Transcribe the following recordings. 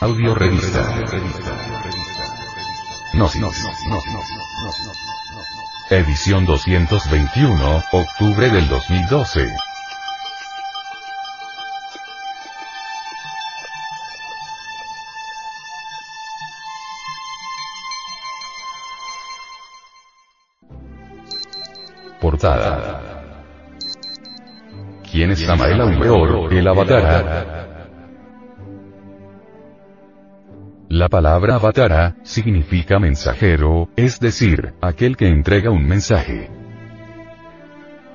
Audio revista. Gnosis. Edición 221, octubre del 2012. Portada. ¿Quién es Samael Aumeor, el Avatara? La palabra avatara, significa mensajero, es decir, aquel que entrega un mensaje.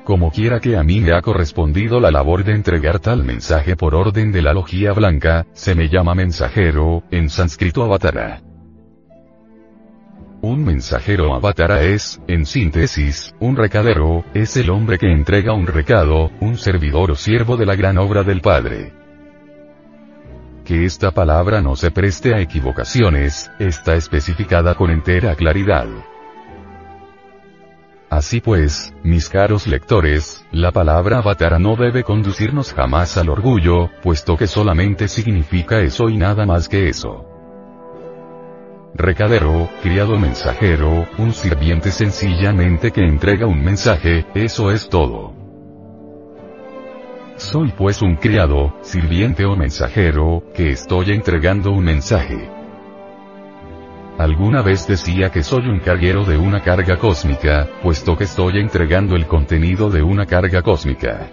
Como quiera que a mí me ha correspondido la labor de entregar tal mensaje por orden de la logía blanca, se me llama mensajero, en sánscrito avatara. Un mensajero avatara es, en síntesis, un recadero, es el hombre que entrega un recado, un servidor o siervo de la gran obra del Padre. Que esta palabra no se preste a equivocaciones, está especificada con entera claridad. Así pues, mis caros lectores, la palabra avatara no debe conducirnos jamás al orgullo, puesto que solamente significa eso y nada más que eso recadero, criado mensajero, un sirviente sencillamente que entrega un mensaje, eso es todo. Soy pues un criado, sirviente o mensajero, que estoy entregando un mensaje. Alguna vez decía que soy un carguero de una carga cósmica, puesto que estoy entregando el contenido de una carga cósmica.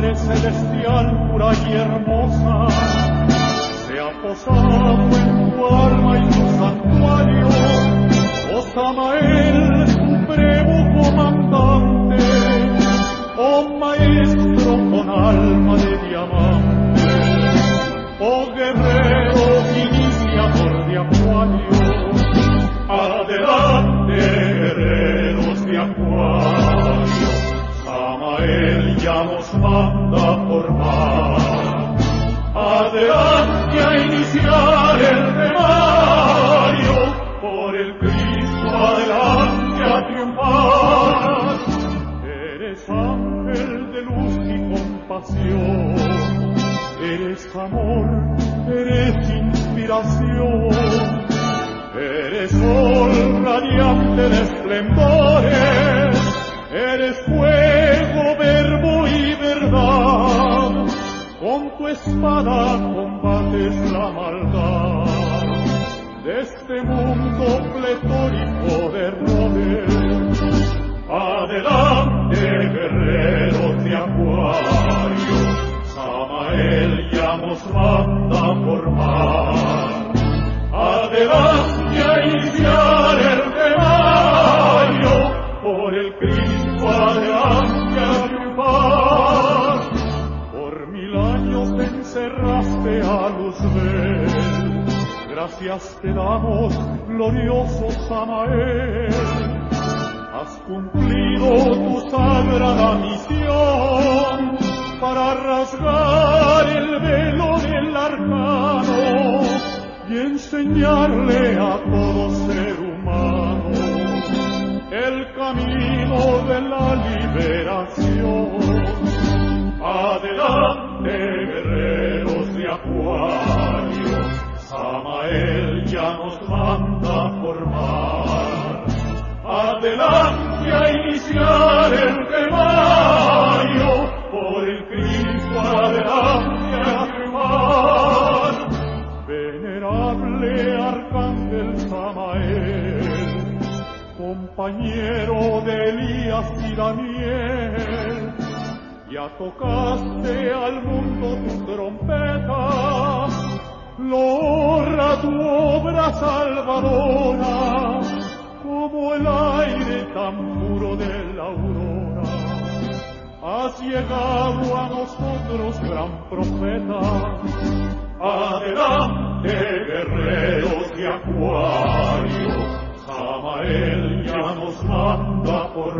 Celestial, pura y hermosa, se ha posado en tu alma y tu santuario, oh Samael, manda Adelante a iniciar el temario, por el Cristo adelante a triunfar. Eres ángel de luz y compasión, eres amor, eres inspiración, eres sol radiante de esplendores, espada combates la maldad de este mundo pletórico de Gracias te damos, glorioso Samael. Has cumplido tu sagrada misión para rasgar el velo del arcano y enseñarle a todo ser humano el camino de la liberación. Compañero de Elías y Daniel, ya tocaste al mundo tu trompeta, logra tu obra salvadora, como el aire tan puro de la aurora. Has llegado a nosotros, gran profeta, adelante guerreros de acuario, Samael ya nos manda formar.